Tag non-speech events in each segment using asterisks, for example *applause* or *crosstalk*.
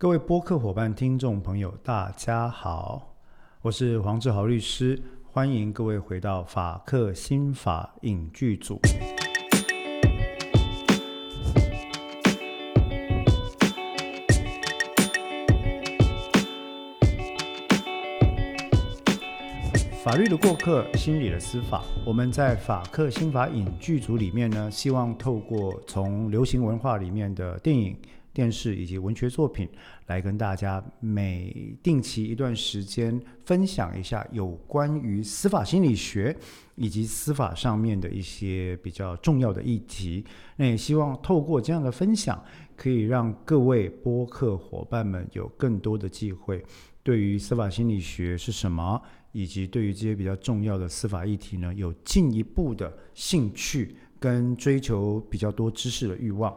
各位播客伙伴、听众朋友，大家好，我是黄志豪律师，欢迎各位回到法克新法影剧组。法律的过客，心理的司法。我们在法克新法影剧组里面呢，希望透过从流行文化里面的电影、电视以及文学作品，来跟大家每定期一段时间分享一下有关于司法心理学以及司法上面的一些比较重要的议题。那也希望透过这样的分享，可以让各位播客伙伴们有更多的机会，对于司法心理学是什么。以及对于这些比较重要的司法议题呢，有进一步的兴趣跟追求比较多知识的欲望。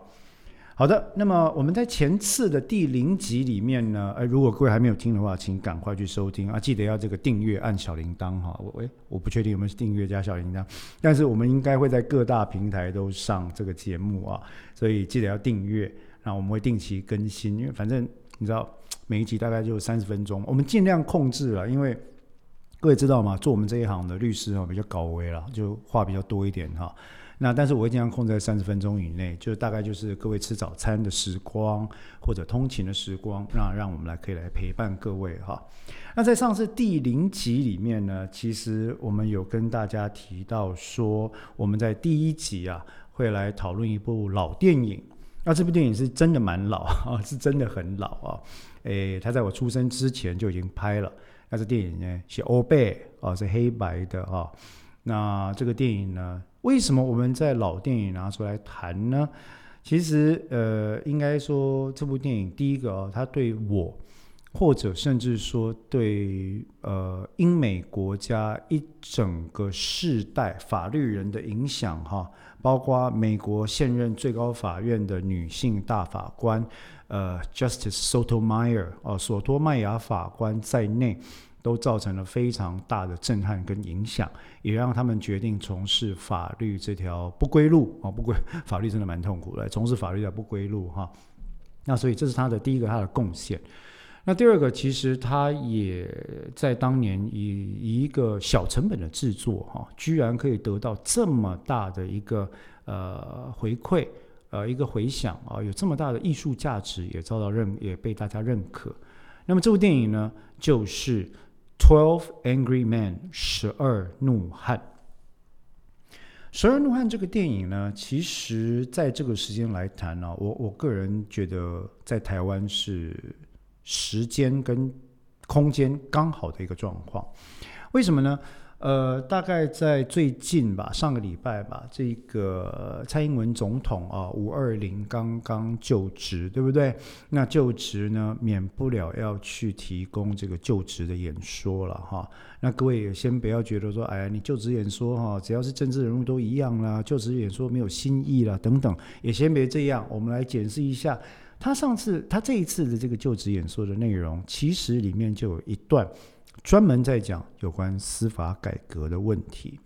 好的，那么我们在前次的第零集里面呢，呃，如果各位还没有听的话，请赶快去收听啊，记得要这个订阅按小铃铛哈。我诶，我不确定有没有订阅加小铃铛，但是我们应该会在各大平台都上这个节目啊，所以记得要订阅。那我们会定期更新，因为反正你知道每一集大概就三十分钟，我们尽量控制了，因为。各位知道吗？做我们这一行的律师哦，比较高危了，就话比较多一点哈。那但是我会尽量控制在三十分钟以内，就大概就是各位吃早餐的时光或者通勤的时光，那让我们来可以来陪伴各位哈。那在上次第零集里面呢，其实我们有跟大家提到说，我们在第一集啊会来讨论一部老电影。那这部电影是真的蛮老啊，*laughs* 是真的很老啊。诶，他在我出生之前就已经拍了。那这电影呢是欧贝啊，是黑白的啊。那这个电影呢，为什么我们在老电影拿出来谈呢？其实呃，应该说这部电影第一个啊，它对我或者甚至说对呃英美国家一整个世代法律人的影响哈，包括美国现任最高法院的女性大法官。呃，Justice Sotomayor 哦，索托迈亚法官在内，都造成了非常大的震撼跟影响，也让他们决定从事法律这条不归路哦，不归 *laughs* 法律真的蛮痛苦的，从事法律的不归路哈。那所以这是他的第一个他的贡献。那第二个，其实他也在当年以一个小成本的制作哈，居然可以得到这么大的一个呃回馈。呃，一个回响啊，有这么大的艺术价值，也遭到认，也被大家认可。那么这部电影呢，就是《Twelve Angry Men》十二怒汉。十二怒汉这个电影呢，其实在这个时间来谈呢，我我个人觉得在台湾是时间跟空间刚好的一个状况。为什么呢？呃，大概在最近吧，上个礼拜吧，这个蔡英文总统啊，五二零刚刚就职，对不对？那就职呢，免不了要去提供这个就职的演说了哈。那各位也先不要觉得说，哎呀，你就职演说哈，只要是政治人物都一样啦，就职演说没有新意啦等等，也先别这样。我们来检视一下，他上次他这一次的这个就职演说的内容，其实里面就有一段。专门在讲有关司法改革的问题，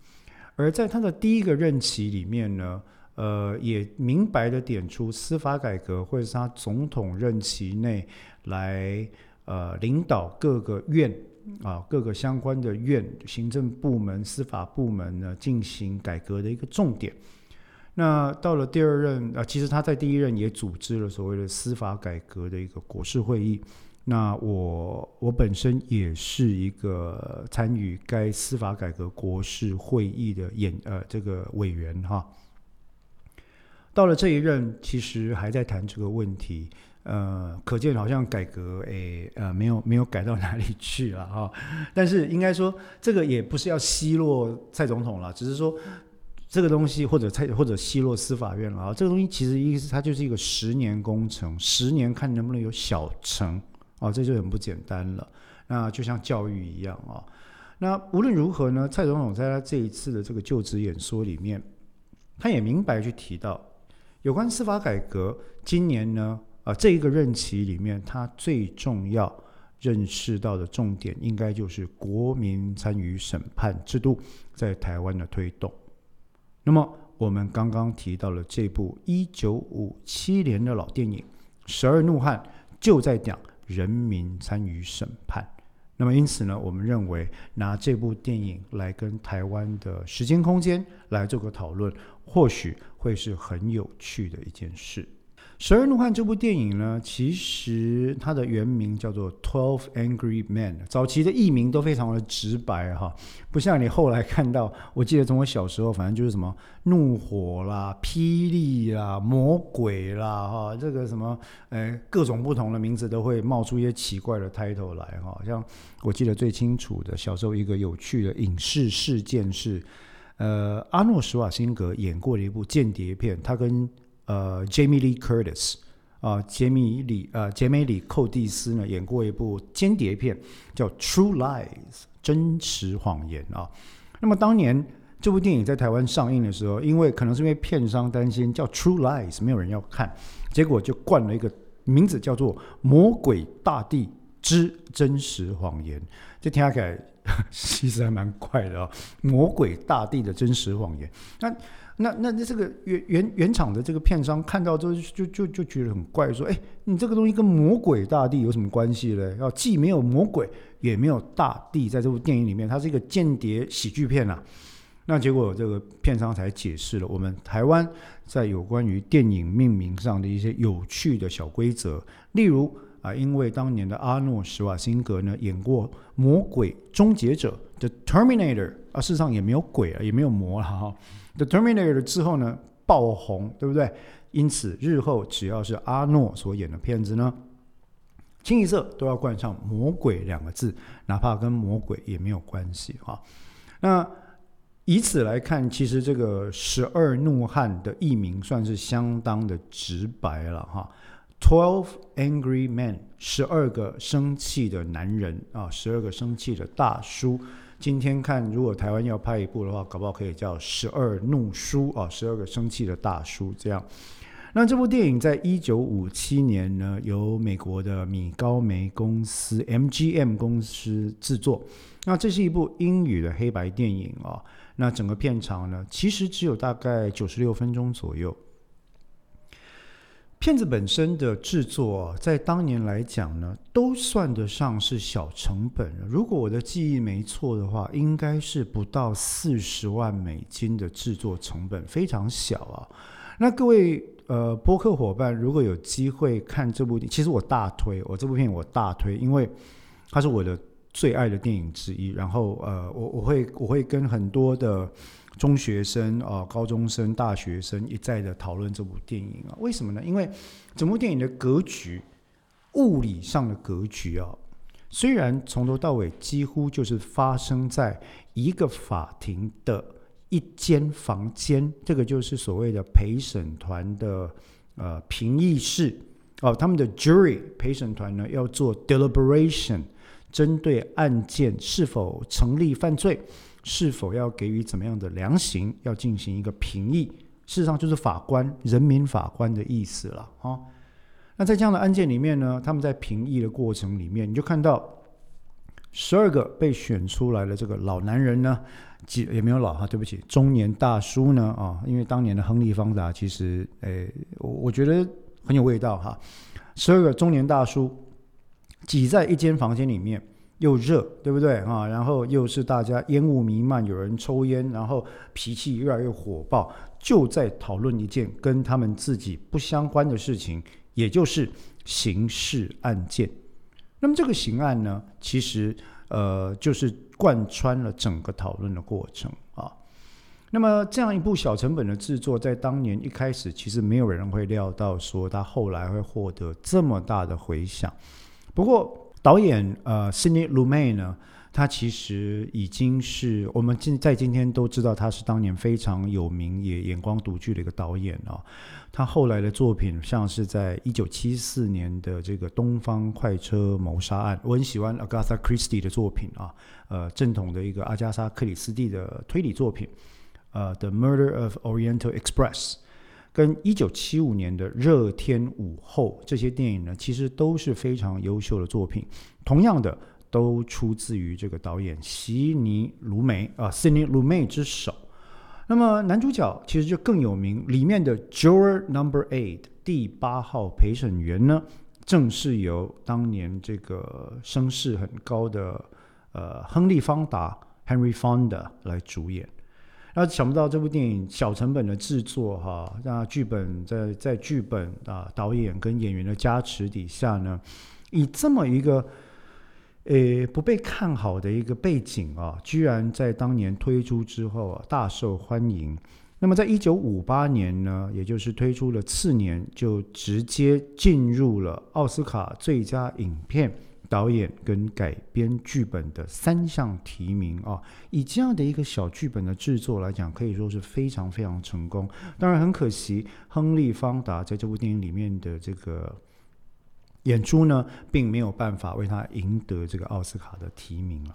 而在他的第一个任期里面呢，呃，也明白的点出司法改革会是他总统任期内来呃领导各个院啊各个相关的院行政部门、司法部门呢进行改革的一个重点。那到了第二任啊，其实他在第一任也组织了所谓的司法改革的一个国事会议。那我我本身也是一个参与该司法改革国事会议的演呃这个委员哈。到了这一任，其实还在谈这个问题，呃，可见好像改革诶呃没有没有改到哪里去了哈。但是应该说，这个也不是要奚落蔡总统了，只是说这个东西或者蔡或者奚落司法院了啊。这个东西其实意思它就是一个十年工程，十年看能不能有小成。哦，这就很不简单了。那就像教育一样啊。那无论如何呢，蔡总统在他这一次的这个就职演说里面，他也明白去提到有关司法改革。今年呢，啊，这一个任期里面，他最重要认识到的重点，应该就是国民参与审判制度在台湾的推动。那么，我们刚刚提到了这部一九五七年的老电影《十二怒汉》。就在讲人民参与审判。那么因此呢，我们认为拿这部电影来跟台湾的时间空间来做个讨论，或许会是很有趣的一件事。《十二怒汉》这部电影呢，其实它的原名叫做《Twelve Angry Men》，早期的译名都非常的直白哈，不像你后来看到，我记得从我小时候，反正就是什么怒火啦、霹雳啦、魔鬼啦哈，这个什么呃各种不同的名字都会冒出一些奇怪的 title 来哈。像我记得最清楚的小时候一个有趣的影视事件是，呃，阿诺·施瓦辛格演过的一部间谍片，他跟呃，Jamie Lee Curtis 啊，杰米里呃，杰梅里寇蒂斯呢演过一部间谍片，叫《True Lies》真实谎言啊。那么当年这部电影在台湾上映的时候，因为可能是因为片商担心叫《True Lies》没有人要看，结果就冠了一个名字叫做《魔鬼大地之真实谎言》，这听起来 *laughs* 其实还蛮怪的啊，《魔鬼大地的真实谎言》。那那那那这个原原原厂的这个片商看到之后就就就觉得很怪，说：“哎，你这个东西跟魔鬼大帝有什么关系呢？要既没有魔鬼，也没有大帝，在这部电影里面，它是一个间谍喜剧片呐。”那结果这个片商才解释了我们台湾在有关于电影命名上的一些有趣的小规则，例如啊，因为当年的阿诺·施瓦辛格呢演过《魔鬼终结者》的 Terminator 啊，事实上也没有鬼啊，也没有魔了哈。The Terminator 之后呢，爆红，对不对？因此日后只要是阿诺所演的片子呢，清一色都要冠上“魔鬼”两个字，哪怕跟魔鬼也没有关系哈。那以此来看，其实这个“十二怒汉”的译名算是相当的直白了哈。Twelve Angry Men，十二个生气的男人啊，十二个生气的大叔。今天看，如果台湾要拍一部的话，搞不好可以叫《十二怒叔》啊，十二个生气的大叔这样。那这部电影在一九五七年呢，由美国的米高梅公司 （MGM 公司）制作。那这是一部英语的黑白电影啊。那整个片长呢，其实只有大概九十六分钟左右。片子本身的制作，啊在当年来讲呢，都算得上是小成本。如果我的记忆没错的话，应该是不到四十万美金的制作成本，非常小啊。那各位呃播客伙伴，如果有机会看这部电影，其实我大推，我这部片我大推，因为它是我的最爱的电影之一。然后呃，我我会我会跟很多的。中学生啊，高中生、大学生一再的讨论这部电影啊，为什么呢？因为整部电影的格局，物理上的格局啊，虽然从头到尾几乎就是发生在一个法庭的一间房间，这个就是所谓的陪审团的呃评议室哦，他们的 jury 陪审团呢要做 deliberation，针对案件是否成立犯罪。是否要给予怎么样的量刑？要进行一个评议，事实上就是法官、人民法官的意思了啊。那在这样的案件里面呢，他们在评议的过程里面，你就看到十二个被选出来的这个老男人呢，几也没有老哈，对不起，中年大叔呢啊，因为当年的亨利·方达其实诶，我我觉得很有味道哈。十二个中年大叔挤在一间房间里面。又热，对不对啊？然后又是大家烟雾弥漫，有人抽烟，然后脾气越来越火爆，就在讨论一件跟他们自己不相关的事情，也就是刑事案件。那么这个刑案呢，其实呃，就是贯穿了整个讨论的过程啊。那么这样一部小成本的制作，在当年一开始，其实没有人会料到说，他后来会获得这么大的回响。不过，导演呃，Sidney Lumet 呢，他其实已经是我们今在今天都知道他是当年非常有名也眼光独具的一个导演啊。他后来的作品像是在一九七四年的这个《东方快车谋杀案》，我很喜欢 Agatha Christie 的作品啊，呃，正统的一个阿加莎克里斯蒂的推理作品，呃，《The Murder of Oriental Express》。跟一九七五年的《热天午后》这些电影呢，其实都是非常优秀的作品。同样的，都出自于这个导演悉尼·卢梅啊，悉尼·卢梅之手。那么男主角其实就更有名，里面的 Juror Number Eight 第八号陪审员呢，正是由当年这个声势很高的呃亨利·方达 （Henry Fonda） 来主演。那想不到这部电影小成本的制作，哈，那剧本在在剧本啊导演跟演员的加持底下呢，以这么一个呃不被看好的一个背景啊，居然在当年推出之后啊大受欢迎。那么在一九五八年呢，也就是推出了次年，就直接进入了奥斯卡最佳影片。导演跟改编剧本的三项提名啊，以这样的一个小剧本的制作来讲，可以说是非常非常成功。当然很可惜，亨利·方达在这部电影里面的这个演出呢，并没有办法为他赢得这个奥斯卡的提名了。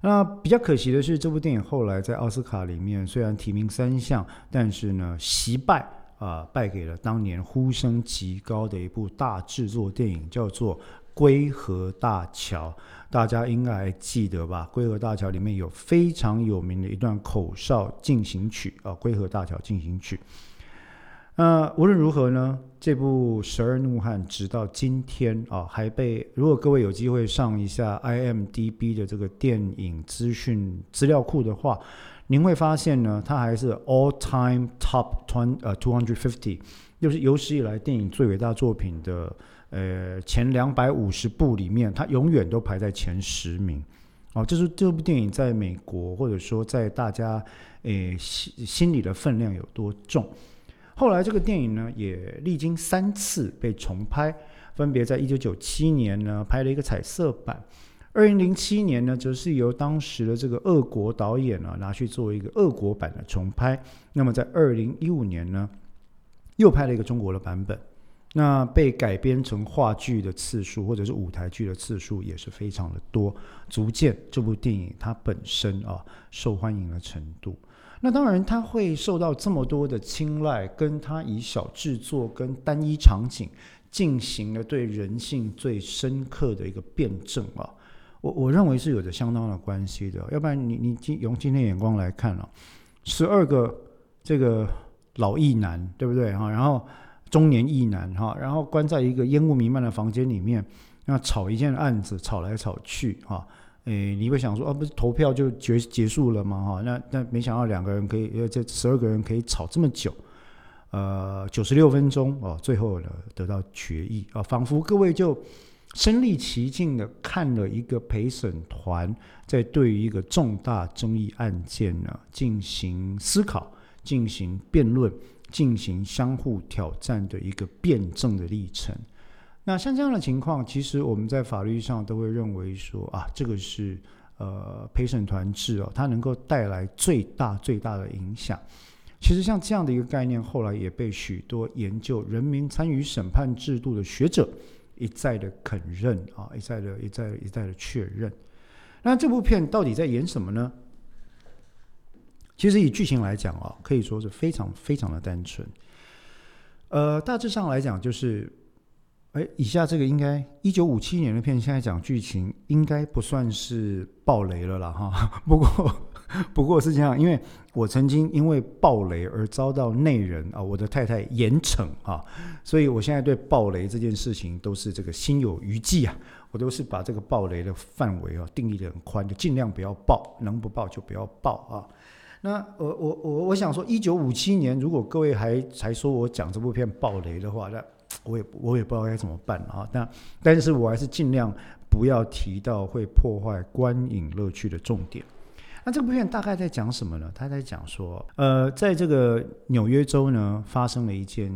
那比较可惜的是，这部电影后来在奥斯卡里面虽然提名三项，但是呢，惜败啊，败给了当年呼声极高的一部大制作电影，叫做。龟河大桥，大家应该还记得吧？龟河大桥里面有非常有名的一段口哨进行曲啊，《龟河大桥进行曲》。那无论如何呢，这部《十二怒汉》直到今天啊，还被如果各位有机会上一下 IMDB 的这个电影资讯资料库的话，您会发现呢，它还是 All Time Top Twenty 呃 Two Hundred Fifty，就是有史以来电影最伟大作品的。呃，前两百五十部里面，它永远都排在前十名，哦，就是这部电影在美国或者说在大家诶心心里的分量有多重。后来这个电影呢，也历经三次被重拍，分别在一九九七年呢拍了一个彩色版，二零零七年呢，则是由当时的这个俄国导演呢拿去做一个俄国版的重拍。那么在二零一五年呢，又拍了一个中国的版本。那被改编成话剧的次数，或者是舞台剧的次数也是非常的多，足见这部电影它本身啊受欢迎的程度。那当然，它会受到这么多的青睐，跟它以小制作跟单一场景进行了对人性最深刻的一个辩证啊，我我认为是有着相当的关系的。要不然，你你今用今天眼光来看啊，十二个这个老艺男，对不对哈？然后。中年异男哈，然后关在一个烟雾弥漫的房间里面，那吵一件案子，吵来吵去哈，诶，你会想说，哦，不是投票就结结束了吗？哈，那那没想到两个人可以，呃，这十二个人可以吵这么久，呃，九十六分钟哦，最后呢得到决议啊，仿佛各位就身临其境的看了一个陪审团在对于一个重大争议案件呢进行思考、进行辩论。进行相互挑战的一个辩证的历程。那像这样的情况，其实我们在法律上都会认为说啊，这个是呃陪审团制哦，它能够带来最大最大的影响。其实像这样的一个概念，后来也被许多研究人民参与审判制度的学者一再的肯认啊，一再的一再一再的确认。那这部片到底在演什么呢？其实以剧情来讲啊，可以说是非常非常的单纯。呃，大致上来讲就是，哎，以下这个应该一九五七年的片，现在讲剧情应该不算是暴雷了啦哈。*laughs* 不过 *laughs* 不过是这样，因为我曾经因为暴雷而遭到内人啊，我的太太严惩啊，所以我现在对暴雷这件事情都是这个心有余悸啊，我都是把这个暴雷的范围啊定义的很宽，就尽量不要爆，能不爆就不要爆啊。那我我我我想说，一九五七年，如果各位还还说我讲这部片爆雷的话，那我也我也不知道该怎么办啊。那但是我还是尽量不要提到会破坏观影乐趣的重点。那这部片大概在讲什么呢？他在讲说，呃，在这个纽约州呢，发生了一件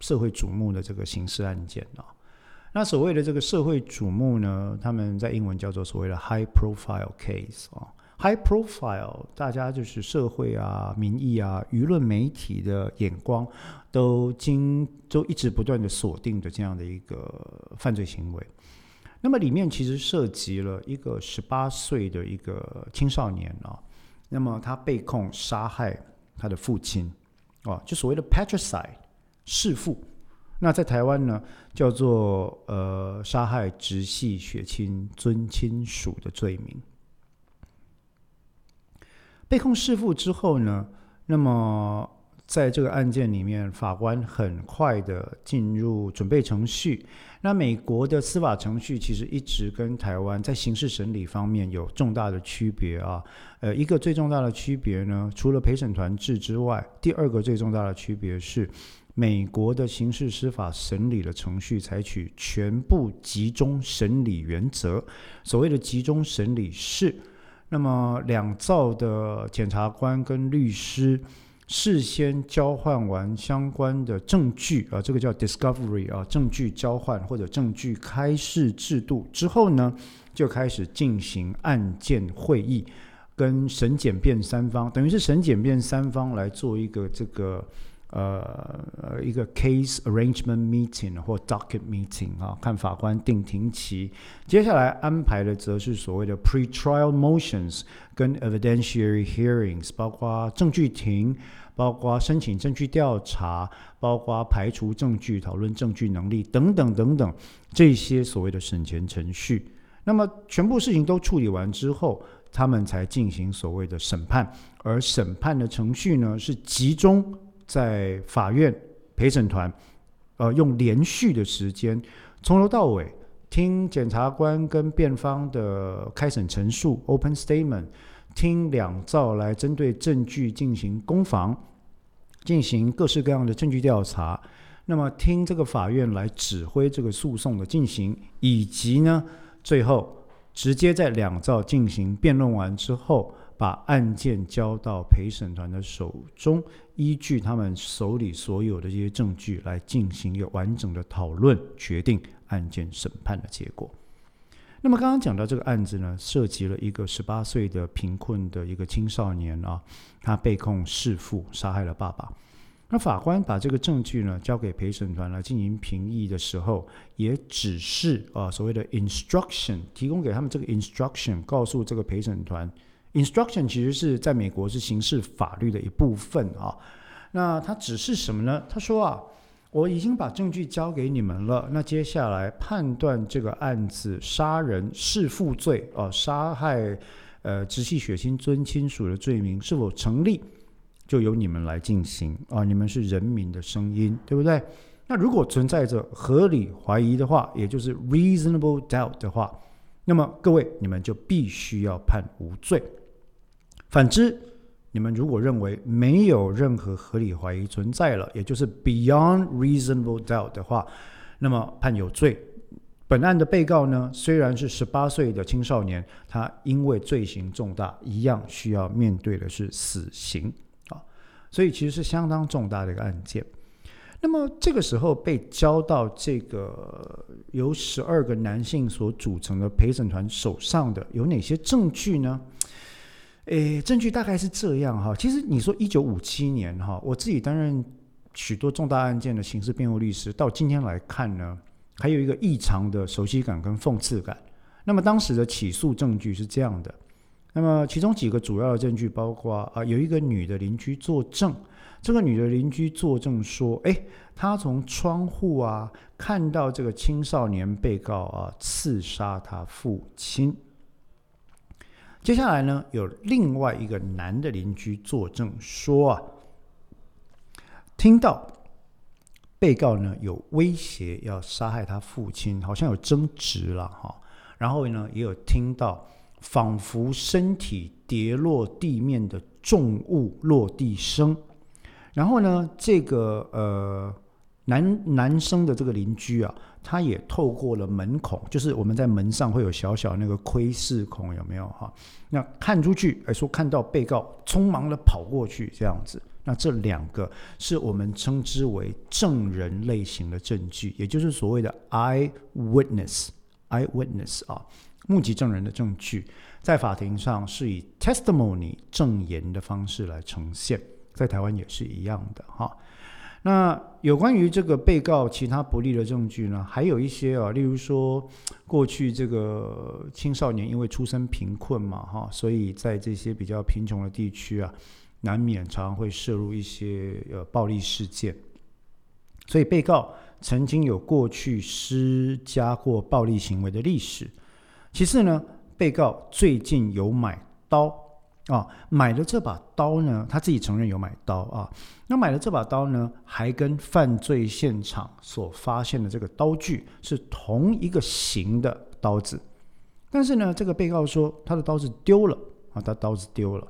社会瞩目的这个刑事案件啊。那所谓的这个社会瞩目呢，他们在英文叫做所谓的 high profile case 啊。High profile，大家就是社会啊、民意啊、舆论媒体的眼光，都经都一直不断的锁定的这样的一个犯罪行为。那么里面其实涉及了一个十八岁的一个青少年啊，那么他被控杀害他的父亲，哦，就所谓的 patricide 弑父。那在台湾呢，叫做呃杀害直系血亲尊亲属的罪名。被控弑父之后呢，那么在这个案件里面，法官很快的进入准备程序。那美国的司法程序其实一直跟台湾在刑事审理方面有重大的区别啊。呃，一个最重大的区别呢，除了陪审团制之外，第二个最重大的区别是，美国的刑事司法审理的程序采取全部集中审理原则。所谓的集中审理是，那么两造的检察官跟律师。事先交换完相关的证据啊，这个叫 discovery 啊，证据交换或者证据开示制度之后呢，就开始进行案件会议，跟审检辩三方，等于是审检辩三方来做一个这个。呃，一个 case arrangement meeting 或 docket meeting 啊，看法官定庭期。接下来安排的则是所谓的 pre-trial motions 跟 evidentiary hearings，包括证据庭，包括申请证据调查，包括排除证据、讨论证据能力等等等等这些所谓的审前程序。那么全部事情都处理完之后，他们才进行所谓的审判。而审判的程序呢，是集中。在法院陪审团，呃，用连续的时间从头到尾听检察官跟辩方的开审陈述 （open statement），听两造来针对证据进行攻防，进行各式各样的证据调查。那么听这个法院来指挥这个诉讼的进行，以及呢，最后直接在两造进行辩论完之后。把案件交到陪审团的手中，依据他们手里所有的这些证据来进行一个完整的讨论，决定案件审判的结果。那么刚刚讲到这个案子呢，涉及了一个十八岁的贫困的一个青少年啊，他被控弑父，杀害了爸爸。那法官把这个证据呢交给陪审团来进行评议的时候，也只是啊所谓的 instruction 提供给他们这个 instruction，告诉这个陪审团。Instruction 其实是在美国是刑事法律的一部分啊。那它只是什么呢？他说啊，我已经把证据交给你们了。那接下来判断这个案子杀人弑父罪啊，杀害呃直系血亲尊亲属的罪名是否成立，就由你们来进行啊。你们是人民的声音，对不对？那如果存在着合理怀疑的话，也就是 reasonable doubt 的话，那么各位你们就必须要判无罪。反之，你们如果认为没有任何合理怀疑存在了，也就是 beyond reasonable doubt 的话，那么判有罪。本案的被告呢，虽然是十八岁的青少年，他因为罪行重大，一样需要面对的是死刑啊。所以其实是相当重大的一个案件。那么这个时候被交到这个由十二个男性所组成的陪审团手上的有哪些证据呢？诶，证据大概是这样哈。其实你说一九五七年哈，我自己担任许多重大案件的刑事辩护律师，到今天来看呢，还有一个异常的熟悉感跟讽刺感。那么当时的起诉证据是这样的，那么其中几个主要的证据包括啊，有一个女的邻居作证，这个女的邻居作证说，哎，她从窗户啊看到这个青少年被告啊刺杀他父亲。接下来呢，有另外一个男的邻居作证说啊，听到被告呢有威胁要杀害他父亲，好像有争执了哈。然后呢，也有听到仿佛身体跌落地面的重物落地声。然后呢，这个呃男男生的这个邻居啊。他也透过了门孔，就是我们在门上会有小小那个窥视孔，有没有哈？那看出去，哎，说看到被告匆忙的跑过去这样子，那这两个是我们称之为证人类型的证据，也就是所谓的 eye witness，eye witness 啊，目击证人的证据，在法庭上是以 testimony 证言的方式来呈现，在台湾也是一样的哈。那有关于这个被告其他不利的证据呢？还有一些啊，例如说，过去这个青少年因为出身贫困嘛，哈，所以在这些比较贫穷的地区啊，难免常常会涉入一些呃暴力事件，所以被告曾经有过去施加过暴力行为的历史。其次呢，被告最近有买刀啊，买了这把刀呢，他自己承认有买刀啊。那买了这把刀呢，还跟犯罪现场所发现的这个刀具是同一个型的刀子。但是呢，这个被告说他的刀子丢了啊，他刀子丢了。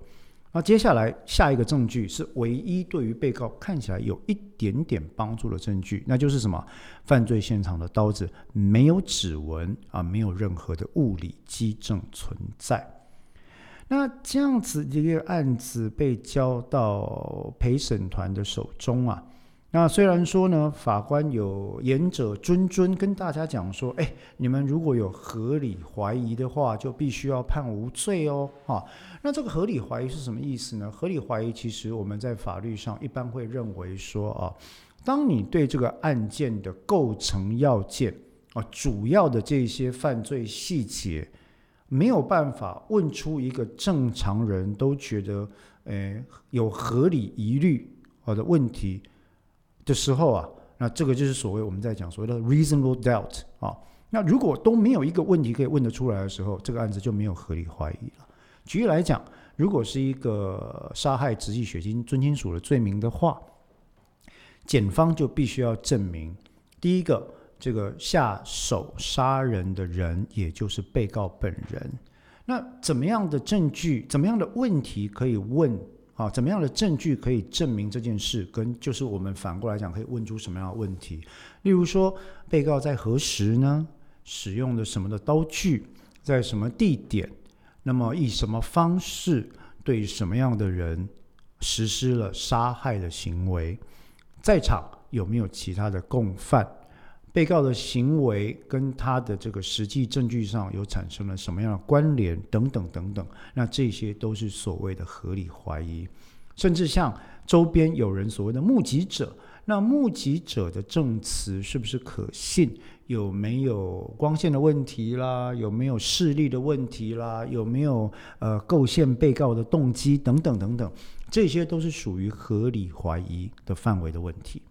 那接下来下一个证据是唯一对于被告看起来有一点点帮助的证据，那就是什么？犯罪现场的刀子没有指纹啊，没有任何的物理基证存在。那这样子一个案子被交到陪审团的手中啊，那虽然说呢，法官有言者谆谆跟大家讲说，哎，你们如果有合理怀疑的话，就必须要判无罪哦，啊，那这个合理怀疑是什么意思呢？合理怀疑其实我们在法律上一般会认为说啊，当你对这个案件的构成要件啊，主要的这些犯罪细节。没有办法问出一个正常人都觉得，呃，有合理疑虑或的问题的时候啊，那这个就是所谓我们在讲所谓的 reasonable doubt 啊。那如果都没有一个问题可以问得出来的时候，这个案子就没有合理怀疑了。举例来讲，如果是一个杀害直系血亲尊亲属的罪名的话，检方就必须要证明第一个。这个下手杀人的人，也就是被告本人。那怎么样的证据，怎么样的问题可以问啊？怎么样的证据可以证明这件事？跟就是我们反过来讲，可以问出什么样的问题？例如说，被告在何时呢？使用的什么的刀具？在什么地点？那么以什么方式对什么样的人实施了杀害的行为？在场有没有其他的共犯？被告的行为跟他的这个实际证据上有产生了什么样的关联等等等等，那这些都是所谓的合理怀疑，甚至像周边有人所谓的目击者，那目击者的证词是不是可信？有没有光线的问题啦？有没有视力的问题啦？有没有呃构陷被告的动机等等等等，这些都是属于合理怀疑的范围的问题。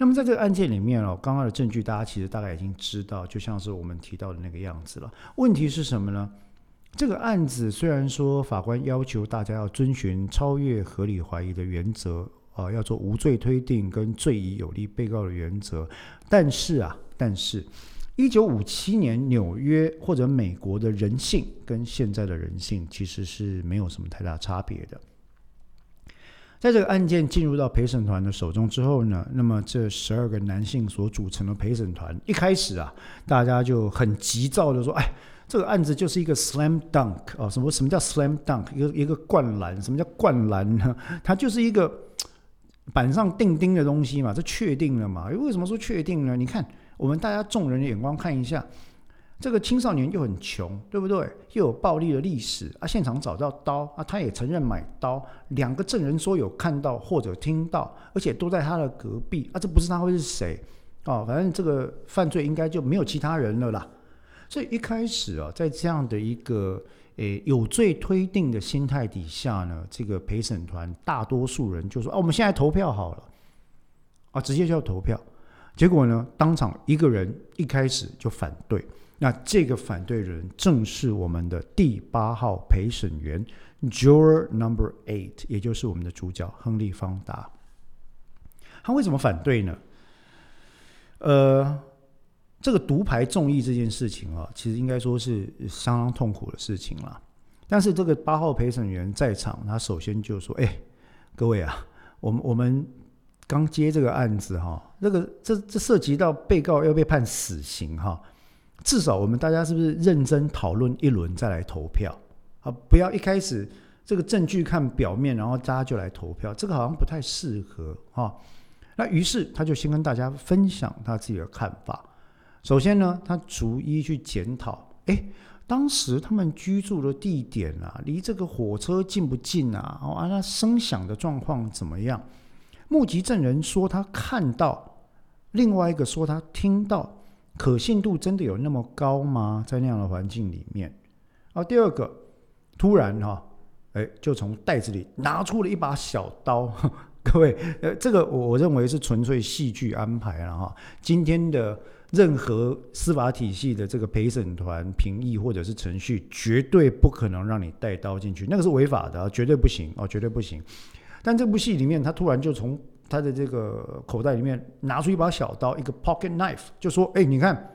那么在这个案件里面哦，刚刚的证据大家其实大概已经知道，就像是我们提到的那个样子了。问题是什么呢？这个案子虽然说法官要求大家要遵循超越合理怀疑的原则啊，要做无罪推定跟罪疑有利被告的原则，但是啊，但是，一九五七年纽约或者美国的人性跟现在的人性其实是没有什么太大差别的。在这个案件进入到陪审团的手中之后呢，那么这十二个男性所组成的陪审团，一开始啊，大家就很急躁的说：“哎，这个案子就是一个 slam dunk 啊，什么什么叫 slam dunk？一个一个灌篮，什么叫灌篮呢？*laughs* 它就是一个板上钉钉的东西嘛，这确定了嘛？为什么说确定呢？你看，我们大家众人的眼光看一下。”这个青少年又很穷，对不对？又有暴力的历史啊！现场找到刀啊，他也承认买刀。两个证人说有看到或者听到，而且都在他的隔壁啊！这不是他会是谁？哦，反正这个犯罪应该就没有其他人了啦。所以一开始啊，在这样的一个诶有罪推定的心态底下呢，这个陪审团大多数人就说：“哦，我们现在投票好了。”啊，直接就要投票。结果呢，当场一个人一开始就反对。那这个反对人正是我们的第八号陪审员，Juror Number Eight，也就是我们的主角亨利·方达。他为什么反对呢？呃，这个独排众议这件事情啊，其实应该说是相当痛苦的事情了。但是这个八号陪审员在场，他首先就说：“哎，各位啊，我们我们刚接这个案子哈，这个这这涉及到被告要被判死刑哈。”至少我们大家是不是认真讨论一轮再来投票啊？不要一开始这个证据看表面，然后大家就来投票，这个好像不太适合哈。那于是他就先跟大家分享他自己的看法。首先呢，他逐一去检讨，哎，当时他们居住的地点啊，离这个火车近不近啊？哦啊，那声响的状况怎么样？目击证人说他看到，另外一个说他听到。可信度真的有那么高吗？在那样的环境里面，啊，第二个，突然哈，哎，就从袋子里拿出了一把小刀，*laughs* 各位，呃，这个我我认为是纯粹戏剧安排了哈。今天的任何司法体系的这个陪审团评议或者是程序，绝对不可能让你带刀进去，那个是违法的，绝对不行哦，绝对不行。但这部戏里面，他突然就从他的这个口袋里面拿出一把小刀，一个 pocket knife，就说：“哎，你看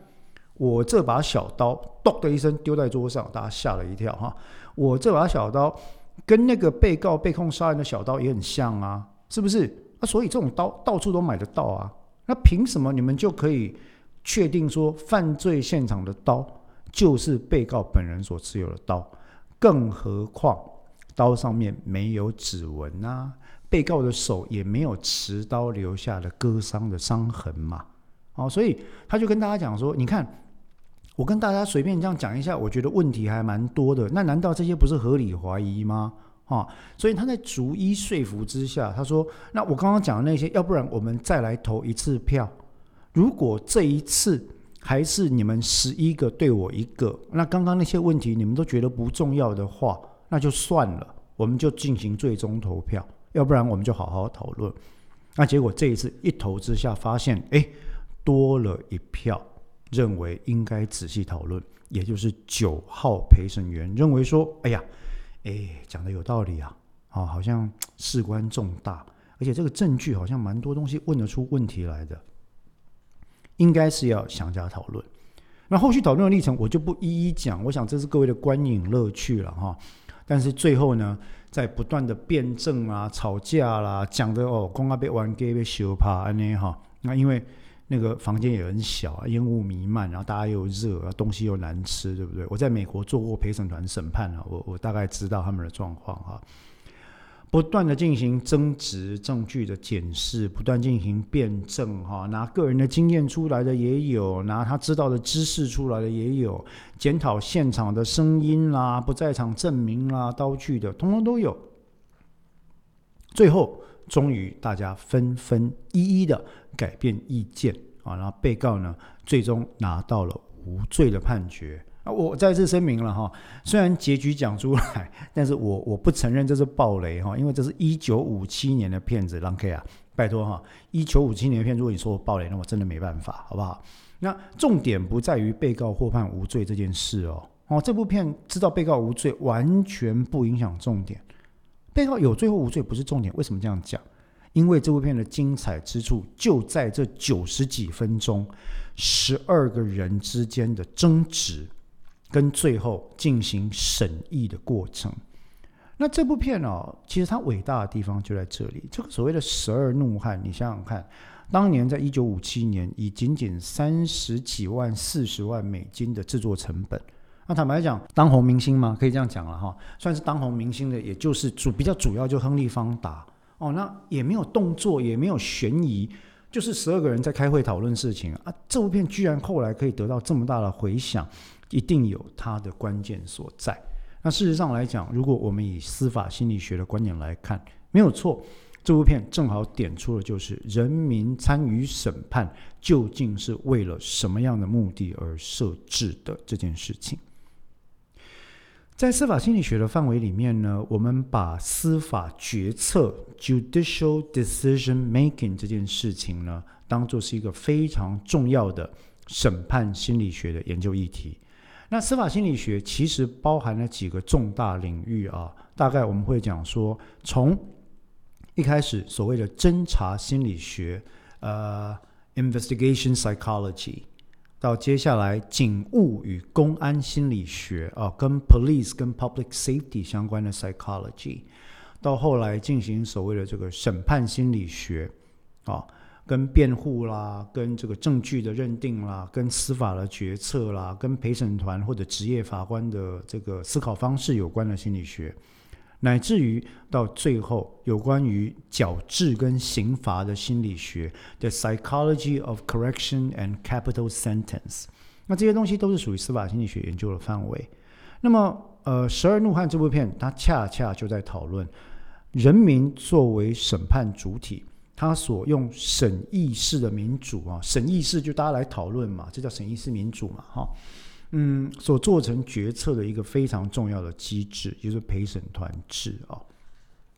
我这把小刀，咚的一声丢在桌上，大家吓了一跳哈。我这把小刀跟那个被告被控杀人的小刀也很像啊。”是不是啊？所以这种刀到处都买得到啊。那凭什么你们就可以确定说犯罪现场的刀就是被告本人所持有的刀？更何况刀上面没有指纹啊，被告的手也没有持刀留下的割伤的伤痕嘛。哦，所以他就跟大家讲说：“你看，我跟大家随便这样讲一下，我觉得问题还蛮多的。那难道这些不是合理怀疑吗？”啊，所以他在逐一说服之下，他说：“那我刚刚讲的那些，要不然我们再来投一次票。如果这一次还是你们十一个对我一个，那刚刚那些问题你们都觉得不重要的话，那就算了，我们就进行最终投票。要不然我们就好好讨论。那结果这一次一投之下，发现哎，多了一票，认为应该仔细讨论，也就是九号陪审员认为说，哎呀。”哎，讲的有道理啊！啊，好像事关重大，而且这个证据好像蛮多东西问得出问题来的，应该是要详加讨论。那后续讨论的历程我就不一一讲，我想这是各位的观影乐趣了哈。但是最后呢，在不断的辩证啊、吵架啦，讲的哦，公阿被玩 gay 被羞怕安尼哈。那因为。那个房间也很小啊，烟雾弥漫，然后大家又热，东西又难吃，对不对？我在美国做过陪审团审判啊，我我大概知道他们的状况哈。不断的进行争执、证据的检视，不断进行辩证哈，拿个人的经验出来的也有，拿他知道的知识出来的也有，检讨现场的声音啦、不在场证明啦、刀具的，通通都有。最后，终于大家纷纷一一的。改变意见啊，然后被告呢，最终拿到了无罪的判决啊！我再次声明了哈，虽然结局讲出来，但是我我不承认这是暴雷哈，因为这是一九五七年的片子，让 K 啊，拜托哈，一九五七年的片，如果你说我暴雷，那我真的没办法，好不好？那重点不在于被告获判无罪这件事哦，哦，这部片知道被告无罪，完全不影响重点，被告有罪或无罪不是重点，为什么这样讲？因为这部片的精彩之处就在这九十几分钟，十二个人之间的争执，跟最后进行审议的过程。那这部片哦，其实它伟大的地方就在这里。这个所谓的“十二怒汉”，你想想看，当年在一九五七年，以仅仅三十几万、四十万美金的制作成本，那坦白讲，当红明星吗？可以这样讲了哈，算是当红明星的，也就是主比较主要就亨利·方达。哦，那也没有动作，也没有悬疑，就是十二个人在开会讨论事情啊。这部片居然后来可以得到这么大的回响，一定有它的关键所在。那事实上来讲，如果我们以司法心理学的观点来看，没有错，这部片正好点出了就是人民参与审判究竟是为了什么样的目的而设置的这件事情。在司法心理学的范围里面呢，我们把司法决策 （judicial decision making） 这件事情呢，当做是一个非常重要的审判心理学的研究议题。那司法心理学其实包含了几个重大领域啊，大概我们会讲说，从一开始所谓的侦查心理学，呃，investigation psychology。到接下来，警务与公安心理学啊，跟 police 跟 public safety 相关的 psychology，到后来进行所谓的这个审判心理学啊，跟辩护啦，跟这个证据的认定啦，跟司法的决策啦，跟陪审团或者职业法官的这个思考方式有关的心理学。乃至于到最后，有关于矫治跟刑罚的心理学，the psychology of correction and capital sentence，那这些东西都是属于司法心理学研究的范围。那么，呃，《十二怒汉》这部片，它恰恰就在讨论人民作为审判主体，他所用审议式的民主啊，审议式就大家来讨论嘛，这叫审议式民主嘛，哈。嗯，所做成决策的一个非常重要的机制，就是陪审团制啊。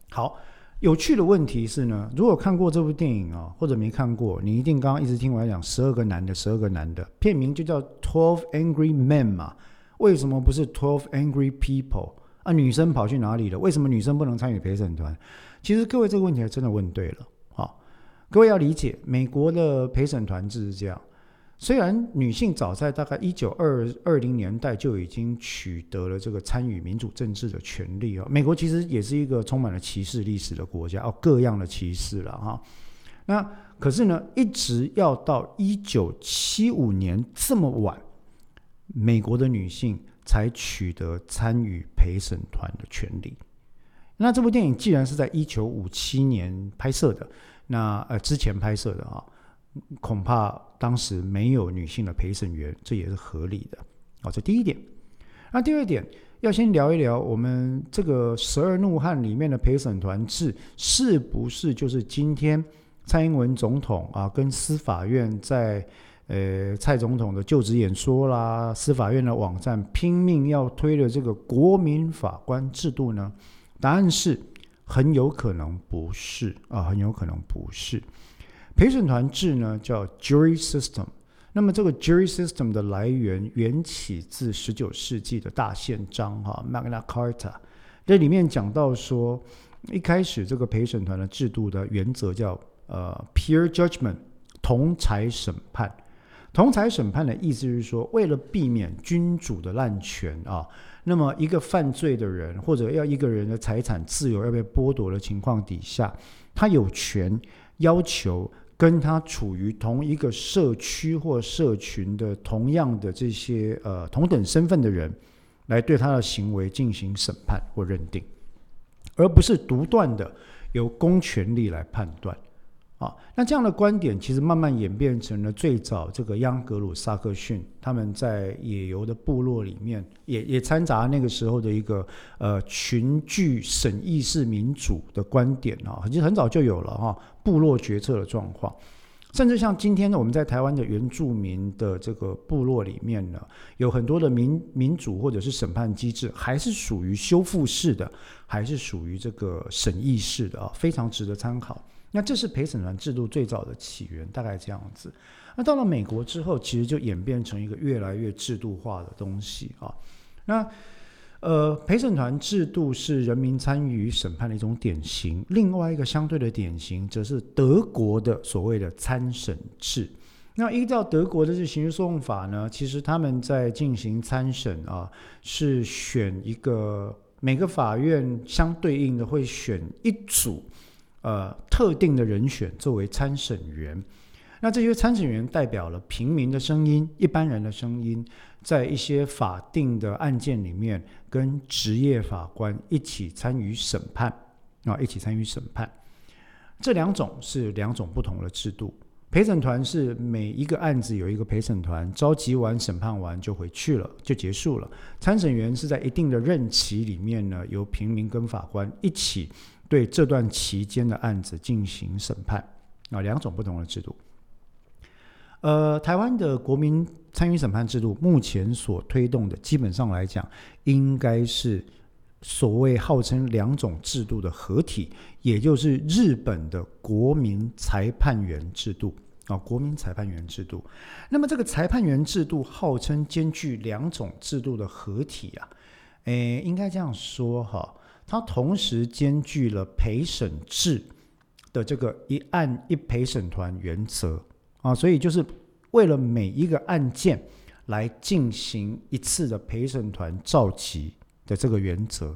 好，有趣的问题是呢，如果看过这部电影啊，或者没看过，你一定刚刚一直听我讲十二个男的，十二个男的，片名就叫 Twelve Angry Men 嘛？为什么不是 Twelve Angry People 啊？女生跑去哪里了？为什么女生不能参与陪审团？其实各位这个问题还真的问对了。各位要理解，美国的陪审团制是这样。虽然女性早在大概一九二二零年代就已经取得了这个参与民主政治的权利啊，美国其实也是一个充满了歧视历史的国家哦，各样的歧视了哈。那可是呢，一直要到一九七五年这么晚，美国的女性才取得参与陪审团的权利。那这部电影既然是在一九五七年拍摄的，那呃之前拍摄的啊。恐怕当时没有女性的陪审员，这也是合理的。好，这第一点。那第二点，要先聊一聊我们这个十二怒汉里面的陪审团制，是不是就是今天蔡英文总统啊，跟司法院在呃蔡总统的就职演说啦，司法院的网站拼命要推的这个国民法官制度呢？答案是很有可能不是啊，很有可能不是。陪审团制呢叫 jury system，那么这个 jury system 的来源缘起自十九世纪的大宪章哈 Magna Carta，这里面讲到说，一开始这个陪审团的制度的原则叫呃 peer judgment 同裁审判，同裁审判的意思是说，为了避免君主的滥权啊，那么一个犯罪的人或者要一个人的财产自由要被剥夺的情况底下，他有权要求。跟他处于同一个社区或社群的同样的这些呃同等身份的人，来对他的行为进行审判或认定，而不是独断的由公权力来判断。啊，那这样的观点其实慢慢演变成了最早这个央格鲁萨克逊他们在野游的部落里面，也也掺杂那个时候的一个呃群聚审议式民主的观点啊，其实很早就有了哈，部落决策的状况，甚至像今天呢，我们在台湾的原住民的这个部落里面呢，有很多的民民主或者是审判机制，还是属于修复式的，还是属于这个审议式的啊，非常值得参考。那这是陪审团制度最早的起源，大概这样子。那到了美国之后，其实就演变成一个越来越制度化的东西啊。那呃，陪审团制度是人民参与审判的一种典型。另外一个相对的典型，则是德国的所谓的参审制。那依照德国的这刑事诉讼法呢，其实他们在进行参审啊，是选一个每个法院相对应的会选一组。呃，特定的人选作为参审员，那这些参审员代表了平民的声音、一般人的声音，在一些法定的案件里面，跟职业法官一起参与审判啊，一起参与审判。这两种是两种不同的制度。陪审团是每一个案子有一个陪审团，召集完审判完就回去了，就结束了。参审员是在一定的任期里面呢，由平民跟法官一起。对这段期间的案子进行审判啊，两种不同的制度。呃，台湾的国民参与审判制度目前所推动的，基本上来讲，应该是所谓号称两种制度的合体，也就是日本的国民裁判员制度啊，国民裁判员制度。那么这个裁判员制度号称兼具两种制度的合体啊，诶，应该这样说哈。它同时兼具了陪审制的这个一案一陪审团原则啊，所以就是为了每一个案件来进行一次的陪审团召集的这个原则。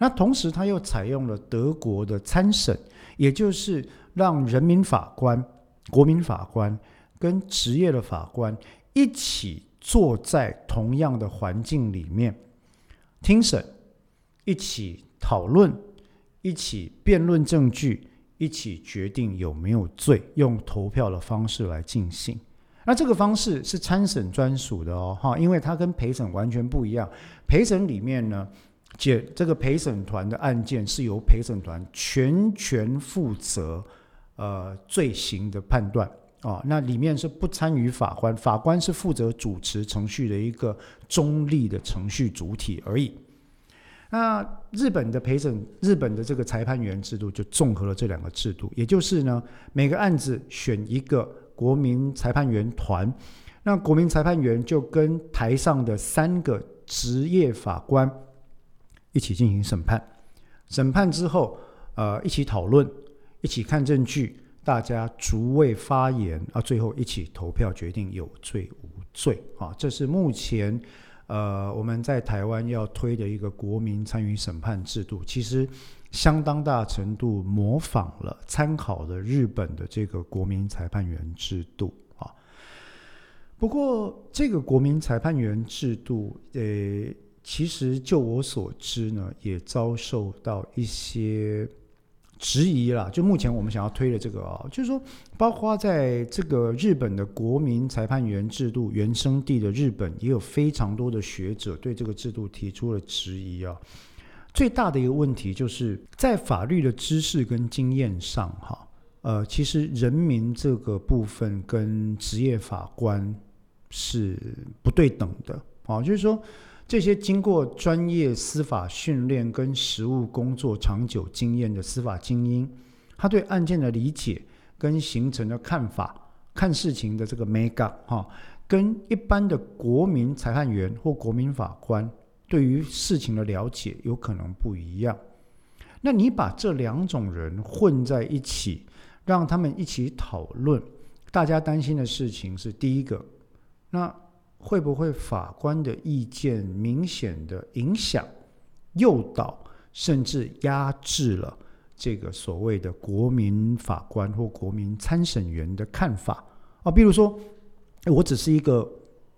那同时，它又采用了德国的参审，也就是让人民法官、国民法官跟职业的法官一起坐在同样的环境里面听审，一起。讨论，一起辩论证据，一起决定有没有罪，用投票的方式来进行。那这个方式是参审专属的哦，哈，因为它跟陪审完全不一样。陪审里面呢，解这个陪审团的案件是由陪审团全权负责，呃，罪行的判断啊。那里面是不参与法官，法官是负责主持程序的一个中立的程序主体而已。那日本的陪审，日本的这个裁判员制度就综合了这两个制度，也就是呢，每个案子选一个国民裁判员团，那国民裁判员就跟台上的三个职业法官一起进行审判，审判之后，呃，一起讨论，一起看证据。大家逐位发言啊，最后一起投票决定有罪无罪啊，这是目前呃我们在台湾要推的一个国民参与审判制度，其实相当大程度模仿了、参考了日本的这个国民裁判员制度啊。不过这个国民裁判员制度，呃，其实就我所知呢，也遭受到一些。质疑啦，就目前我们想要推的这个啊，就是说，包括在这个日本的国民裁判员制度原生地的日本，也有非常多的学者对这个制度提出了质疑啊。最大的一个问题就是在法律的知识跟经验上，哈，呃，其实人民这个部分跟职业法官是不对等的啊，就是说。这些经过专业司法训练跟实务工作长久经验的司法精英，他对案件的理解跟形成的看法、看事情的这个 make up 哈，跟一般的国民裁判员或国民法官对于事情的了解有可能不一样。那你把这两种人混在一起，让他们一起讨论，大家担心的事情是第一个，那。会不会法官的意见明显的影响、诱导，甚至压制了这个所谓的国民法官或国民参审员的看法啊？比如说，我只是一个，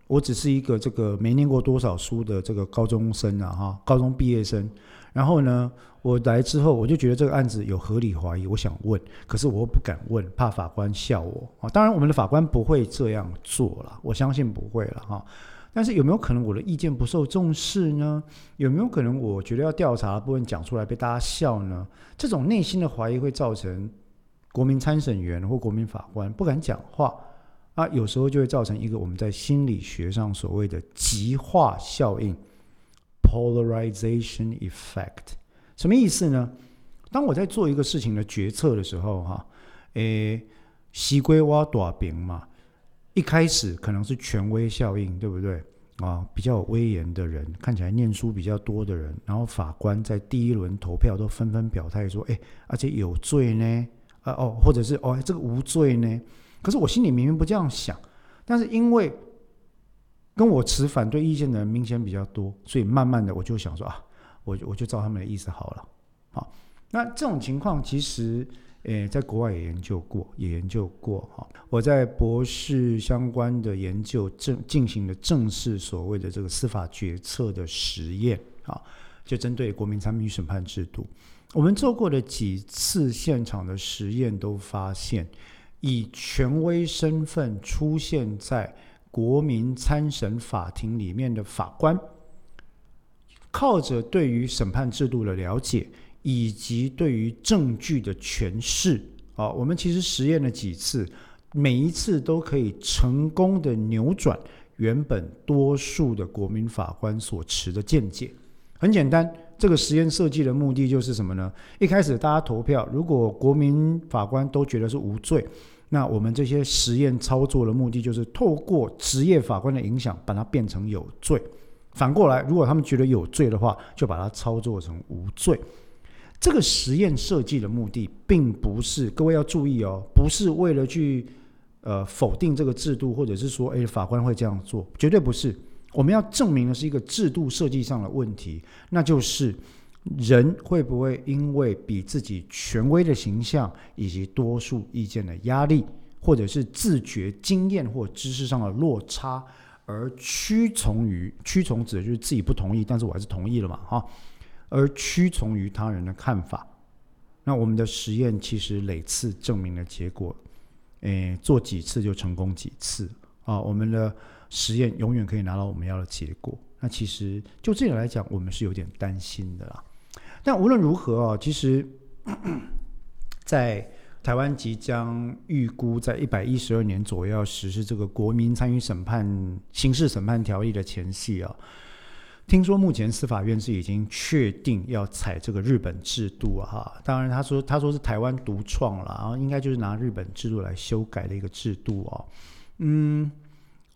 我只是一个这个没念过多少书的这个高中生啊，哈，高中毕业生。然后呢，我来之后，我就觉得这个案子有合理怀疑，我想问，可是我又不敢问，怕法官笑我啊。当然，我们的法官不会这样做了，我相信不会了哈。但是有没有可能我的意见不受重视呢？有没有可能我觉得要调查的部分讲出来被大家笑呢？这种内心的怀疑会造成国民参审员或国民法官不敢讲话啊。有时候就会造成一个我们在心理学上所谓的极化效应。Polarization effect 什么意思呢？当我在做一个事情的决策的时候，哈，诶，西归挖短饼嘛，一开始可能是权威效应，对不对？啊，比较有威严的人，看起来念书比较多的人，然后法官在第一轮投票都纷纷表态说，哎，而且有罪呢，啊哦，或者是哦，这个无罪呢？可是我心里明明不这样想，但是因为跟我持反对意见的人明显比较多，所以慢慢的我就想说啊，我我就照他们的意思好了。好，那这种情况其实，诶，在国外也研究过，也研究过哈。我在博士相关的研究正进行的正是所谓的这个司法决策的实验啊，就针对国民参与审判制度，我们做过的几次现场的实验都发现，以权威身份出现在。国民参审法庭里面的法官，靠着对于审判制度的了解，以及对于证据的诠释，啊，我们其实实验了几次，每一次都可以成功的扭转原本多数的国民法官所持的见解。很简单，这个实验设计的目的就是什么呢？一开始大家投票，如果国民法官都觉得是无罪。那我们这些实验操作的目的，就是透过职业法官的影响，把它变成有罪。反过来，如果他们觉得有罪的话，就把它操作成无罪。这个实验设计的目的，并不是各位要注意哦，不是为了去呃否定这个制度，或者是说，诶法官会这样做，绝对不是。我们要证明的是一个制度设计上的问题，那就是。人会不会因为比自己权威的形象，以及多数意见的压力，或者是自觉经验或知识上的落差，而屈从于屈从指的就是自己不同意，但是我还是同意了嘛，哈，而屈从于他人的看法。那我们的实验其实累次证明了结果，诶，做几次就成功几次啊。我们的实验永远可以拿到我们要的结果。那其实就这点来讲，我们是有点担心的啦。但无论如何啊，其实，在台湾即将预估在一百一十二年左右要实施这个国民参与审判刑事审判条例的前夕啊，听说目前司法院是已经确定要采这个日本制度啊，哈，当然他说他说是台湾独创了，然后应该就是拿日本制度来修改的一个制度哦，嗯。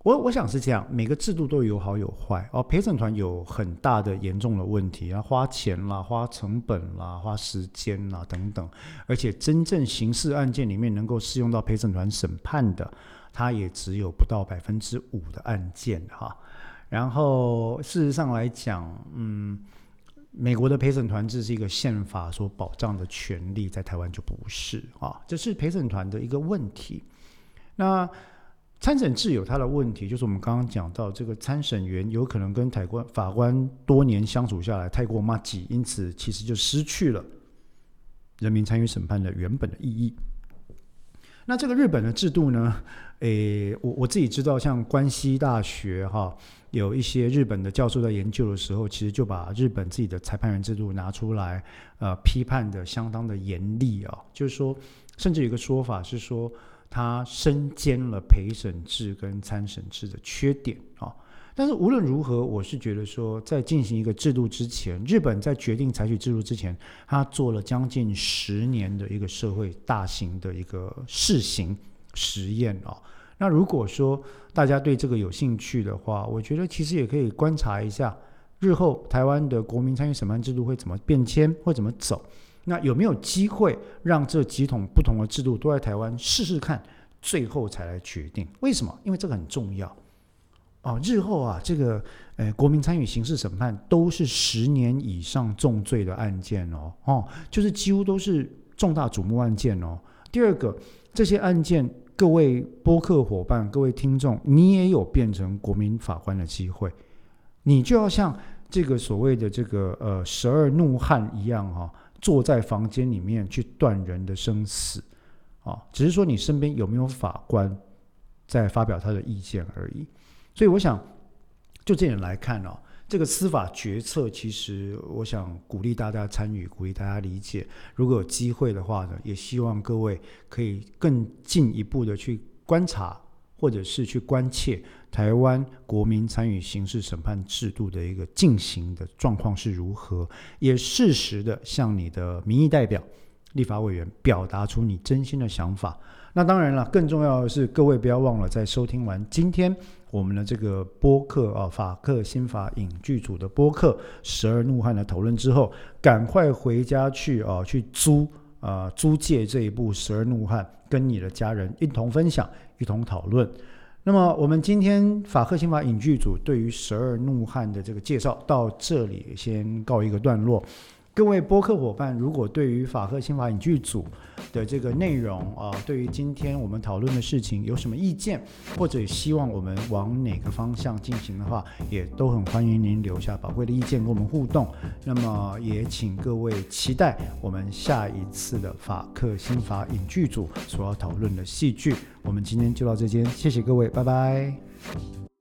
我我想是这样，每个制度都有好有坏哦。陪审团有很大的严重的问题啊，花钱啦、花成本啦、花时间啦等等，而且真正刑事案件里面能够适用到陪审团审判的，它也只有不到百分之五的案件哈。然后事实上来讲，嗯，美国的陪审团制是一个宪法所保障的权利，在台湾就不是啊，这是陪审团的一个问题。那。参审制有它的问题，就是我们刚刚讲到，这个参审员有可能跟台官法官多年相处下来太过默契，因此其实就失去了人民参与审判的原本的意义。那这个日本的制度呢？诶，我我自己知道，像关西大学哈，有一些日本的教授在研究的时候，其实就把日本自己的裁判员制度拿出来，呃，批判的相当的严厉啊，就是说，甚至有一个说法是说。他身兼了陪审制跟参审制的缺点啊，但是无论如何，我是觉得说，在进行一个制度之前，日本在决定采取制度之前，他做了将近十年的一个社会大型的一个试行实验啊。那如果说大家对这个有兴趣的话，我觉得其实也可以观察一下日后台湾的国民参与审判制度会怎么变迁，会怎么走。那有没有机会让这几种不同的制度都在台湾试试看，最后才来决定？为什么？因为这个很重要哦。日后啊，这个呃，国民参与刑事审判都是十年以上重罪的案件哦，哦，就是几乎都是重大瞩目案件哦。第二个，这些案件，各位播客伙伴、各位听众，你也有变成国民法官的机会，你就要像这个所谓的这个呃十二怒汉一样哈。坐在房间里面去断人的生死，啊，只是说你身边有没有法官在发表他的意见而已。所以我想，就这点来看哦，这个司法决策其实，我想鼓励大家参与，鼓励大家理解。如果有机会的话呢，也希望各位可以更进一步的去观察。或者是去关切台湾国民参与刑事审判制度的一个进行的状况是如何，也适时的向你的民意代表、立法委员表达出你真心的想法。那当然了，更重要的是，各位不要忘了，在收听完今天我们的这个播客啊，法克新法影剧组的播客《十二怒汉》的讨论之后，赶快回家去啊，去租啊租借这一部《十二怒汉》，跟你的家人一同分享。一同讨论。那么，我们今天法克刑法影剧组对于十二怒汉的这个介绍到这里先告一个段落。各位播客伙伴，如果对于法赫新法影剧组的这个内容啊，对于今天我们讨论的事情有什么意见，或者希望我们往哪个方向进行的话，也都很欢迎您留下宝贵的意见跟我们互动。那么也请各位期待我们下一次的法克新法影剧组所要讨论的戏剧。我们今天就到这间，谢谢各位，拜拜。